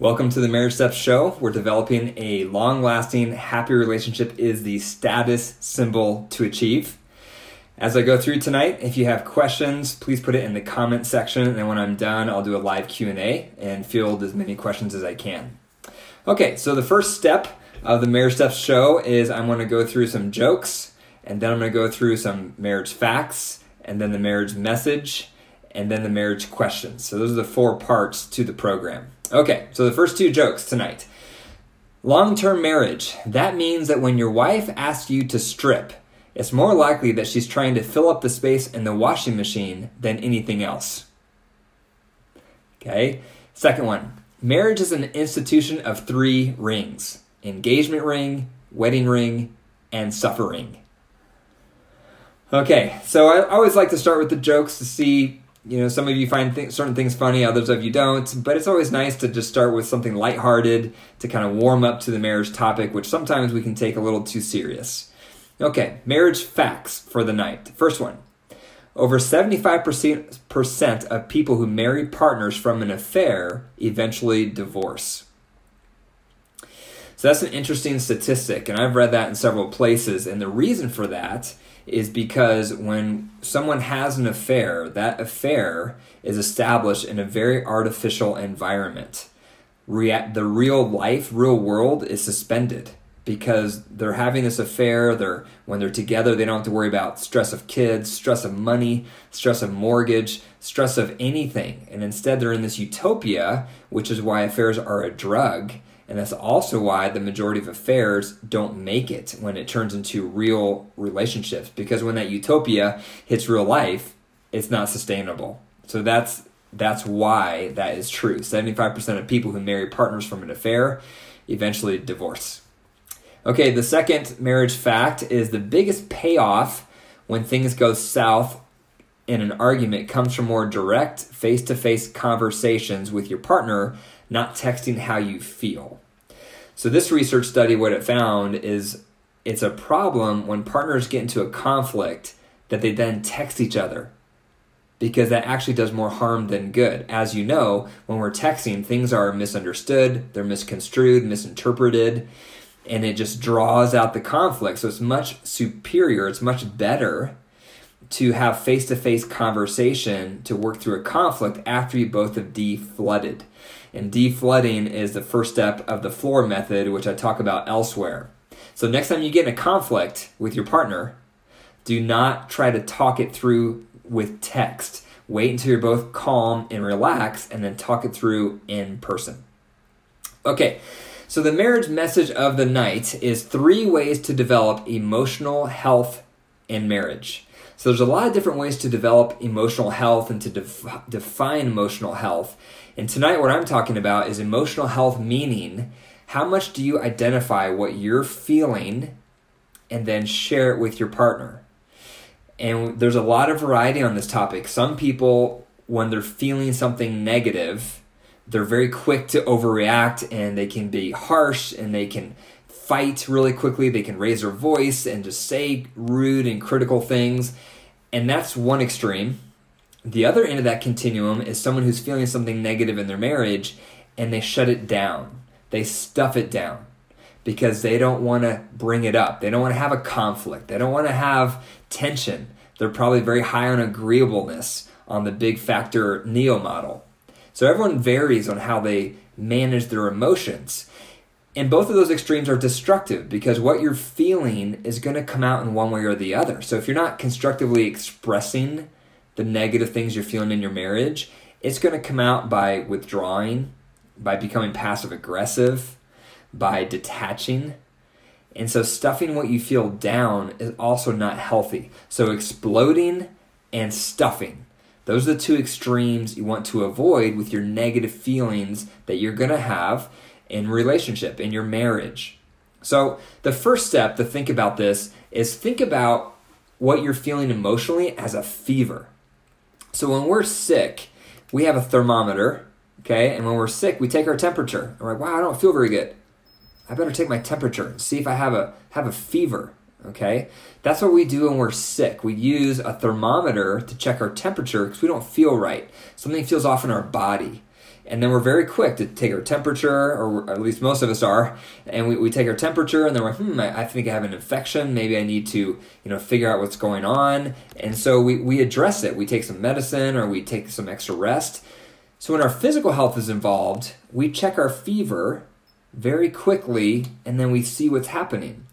Welcome to the Marriage Steps Show. We're developing a long lasting, happy relationship is the status symbol to achieve. As I go through tonight, if you have questions, please put it in the comment section, and when I'm done, I'll do a live Q&A and field as many questions as I can. Okay, so the first step of the Marriage Steps Show is I'm going to go through some jokes, and then I'm going to go through some marriage facts, and then the marriage message, and then the marriage questions. So those are the four parts to the program. Okay, so the first two jokes tonight. Long term marriage. That means that when your wife asks you to strip, it's more likely that she's trying to fill up the space in the washing machine than anything else. Okay, second one. Marriage is an institution of three rings engagement ring, wedding ring, and suffering. Okay, so I always like to start with the jokes to see you know, some of you find th- certain things funny, others of you don't, but it's always nice to just start with something lighthearted to kind of warm up to the marriage topic, which sometimes we can take a little too serious. Okay, marriage facts for the night. First one over 75% of people who marry partners from an affair eventually divorce. So that's an interesting statistic, and I've read that in several places. And the reason for that is because when someone has an affair, that affair is established in a very artificial environment. the real life, real world is suspended because they're having this affair. They're when they're together, they don't have to worry about stress of kids, stress of money, stress of mortgage, stress of anything. And instead, they're in this utopia, which is why affairs are a drug and that's also why the majority of affairs don't make it when it turns into real relationships. Because when that utopia hits real life, it's not sustainable. So that's that's why that is true. 75% of people who marry partners from an affair eventually divorce. Okay, the second marriage fact is the biggest payoff when things go south in an argument comes from more direct face to face conversations with your partner not texting how you feel. So, this research study, what it found is it's a problem when partners get into a conflict that they then text each other because that actually does more harm than good. As you know, when we're texting, things are misunderstood, they're misconstrued, misinterpreted, and it just draws out the conflict. So, it's much superior, it's much better to have face to face conversation to work through a conflict after you both have de-flooded. And de-flooding is the first step of the floor method, which I talk about elsewhere. So next time you get in a conflict with your partner, do not try to talk it through with text. Wait until you're both calm and relaxed and then talk it through in person. Okay, so the marriage message of the night is three ways to develop emotional health in marriage. So there's a lot of different ways to develop emotional health and to def- define emotional health. And tonight, what I'm talking about is emotional health, meaning how much do you identify what you're feeling and then share it with your partner? And there's a lot of variety on this topic. Some people, when they're feeling something negative, they're very quick to overreact and they can be harsh and they can fight really quickly. They can raise their voice and just say rude and critical things. And that's one extreme. The other end of that continuum is someone who's feeling something negative in their marriage and they shut it down. They stuff it down because they don't want to bring it up. They don't want to have a conflict. They don't want to have tension. They're probably very high on agreeableness on the big factor Neo model. So everyone varies on how they manage their emotions. And both of those extremes are destructive because what you're feeling is going to come out in one way or the other. So if you're not constructively expressing the negative things you're feeling in your marriage, it's going to come out by withdrawing, by becoming passive aggressive, by detaching. And so stuffing what you feel down is also not healthy. So exploding and stuffing. Those are the two extremes you want to avoid with your negative feelings that you're going to have in relationship, in your marriage. So, the first step to think about this is think about what you're feeling emotionally as a fever. So when we're sick, we have a thermometer, okay? And when we're sick, we take our temperature. We're like, wow, I don't feel very good. I better take my temperature and see if I have a have a fever. Okay, that's what we do when we're sick. We use a thermometer to check our temperature because we don't feel right. Something feels off in our body, and then we're very quick to take our temperature, or at least most of us are, and we, we take our temperature, and then we're, hmm, I, I, think I have an infection. Maybe I need to, you know, figure out what's going on. And so we, we address it. We take some medicine or we take some extra rest. So when our physical health is involved, we check our fever very quickly, and then we see what's happening.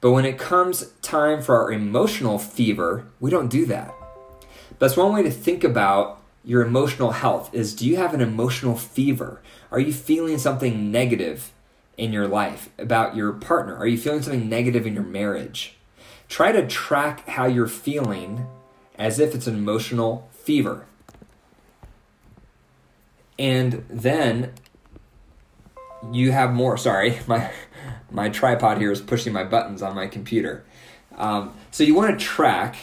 But when it comes time for our emotional fever, we don't do that. That's one way to think about your emotional health is do you have an emotional fever? Are you feeling something negative in your life about your partner? Are you feeling something negative in your marriage? Try to track how you're feeling as if it's an emotional fever. And then you have more. Sorry, my my tripod here is pushing my buttons on my computer. Um, so you want to track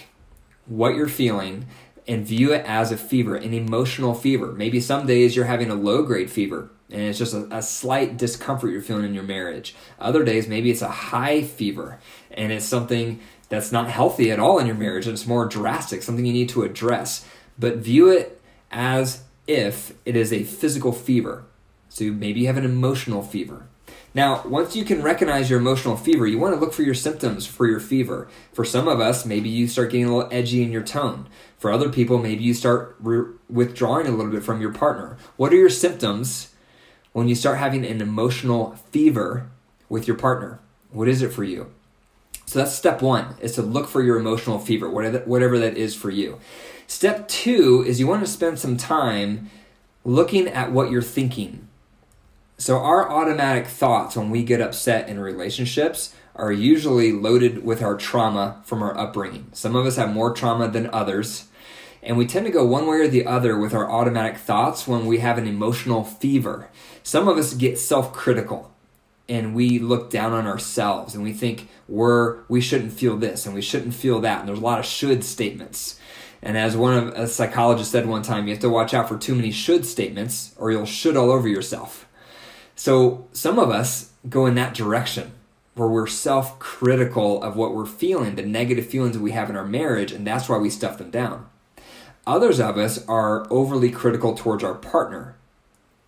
what you're feeling and view it as a fever, an emotional fever. Maybe some days you're having a low grade fever and it's just a, a, slight discomfort you're feeling in your marriage. Other days, maybe it's a high fever and it's something that's not healthy at all in your marriage and it's more drastic, something you need to address. But view it as if it is a physical fever. So maybe you have an emotional fever. Now, once you can recognize your emotional fever, you want to look for your symptoms for your fever. For some of us, maybe you start getting a little edgy in your tone. For other people, maybe you start re- withdrawing a little bit from your partner. What are your symptoms when you start having an emotional fever with your partner? What is it for you? So that's step one, is to look for your emotional fever, whatever that is for you. Step two is you want to spend some time looking at what you're thinking so, our automatic thoughts when we get upset in relationships are usually loaded with our trauma from our upbringing. Some of us have more trauma than others, and we tend to go one way or the other with our automatic thoughts when we have an emotional fever. Some of us get self critical and we look down on ourselves and we think we're we shouldn't feel this and we shouldn't feel that and there's a lot of should statements and as one of a psychologist said one time you have to watch out for too many should statements or you'll should all over yourself so some of us go in that direction where we're self critical of what we're feeling, the negative feelings that we have in our marriage, and that's why we stuff them down. Others of us are overly critical towards our partner,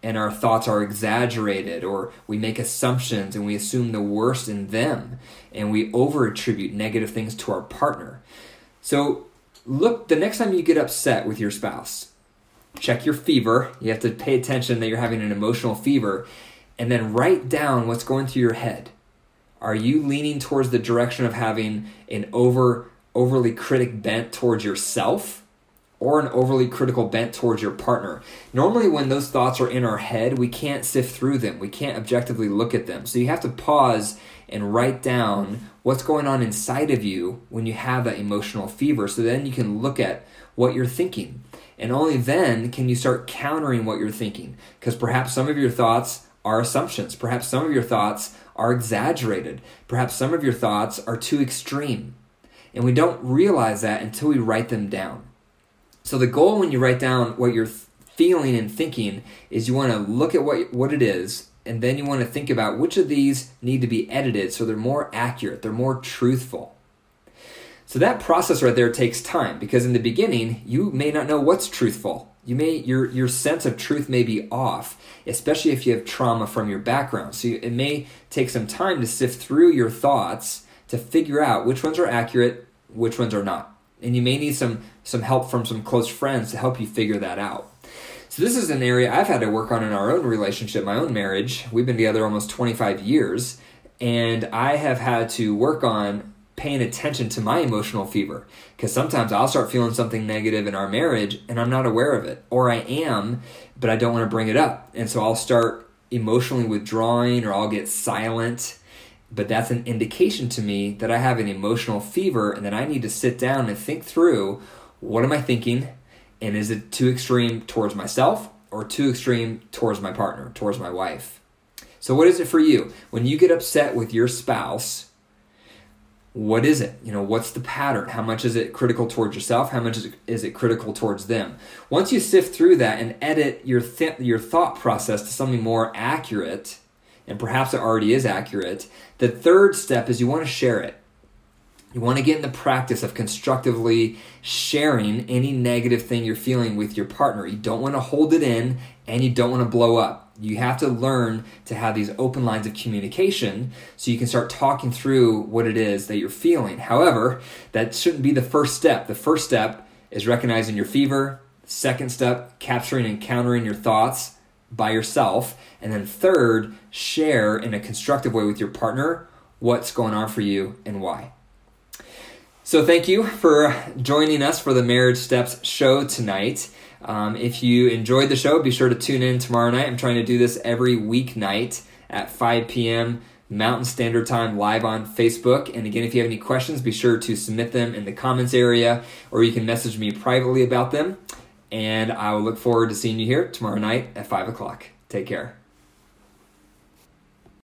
and our thoughts are exaggerated, or we make assumptions and we assume the worst in them, and we over attribute negative things to our partner. So, look, the next time you get upset with your spouse, check your fever. You have to pay attention that you're having an emotional fever and then write down what's going through your head. Are you leaning towards the direction of having an over overly critic bent towards yourself or an overly critical bent towards your partner? Normally when those thoughts are in our head, we can't sift through them. We can't objectively look at them. So you have to pause and write down what's going on inside of you when you have that emotional fever so then you can look at what you're thinking. And only then can you start countering what you're thinking because perhaps some of your thoughts are assumptions. Perhaps some of your thoughts are exaggerated. Perhaps some of your thoughts are too extreme. And we don't realize that until we write them down. So the goal when you write down what you're feeling and thinking is you want to look at what what it is and then you want to think about which of these need to be edited so they're more accurate, they're more truthful. So that process right there takes time because in the beginning you may not know what's truthful you may your your sense of truth may be off especially if you have trauma from your background. So you, it may take some time to sift through your thoughts to figure out which ones are accurate which ones are not. And you may need some some help from some close friends to help you figure that out. So this is an area i've had to work on in our own relationship my own marriage. We've been together almost 25 years and i have had to work on paying attention to my emotional fever. Because sometimes I'll start feeling something negative in our marriage and I'm not aware of it. Or I am but I don't want to bring it up. And so I'll start emotionally withdrawing or I'll get silent. But that's an indication to me that I have an emotional fever and that I need to sit down and think through what am I thinking? And is it too extreme towards myself or too extreme towards my partner towards my wife? So what is it for you? When you get upset with your spouse what is it? You know, what's the pattern? How much is it critical towards yourself? How much is it, is it critical towards them? Once you sift through that and edit your th- your thought process to something more accurate, and perhaps it already is accurate, the third step is you want to share it. You want to get in the practice of constructively sharing any negative thing you're feeling with your partner. You don't want to hold it in and you don't want to blow up. You have to learn to have these open lines of communication so you can start talking through what it is that you're feeling. However, that shouldn't be the first step. The first step is recognizing your fever. Second step, capturing and countering your thoughts by yourself. And then third, share in a constructive way with your partner what's going on for you and why. So, thank you for joining us for the Marriage Steps show tonight. Um, if you enjoyed the show, be sure to tune in tomorrow night. I'm trying to do this every weeknight at 5 p.m. Mountain Standard Time live on Facebook. And again, if you have any questions, be sure to submit them in the comments area or you can message me privately about them. And I will look forward to seeing you here tomorrow night at 5 o'clock. Take care.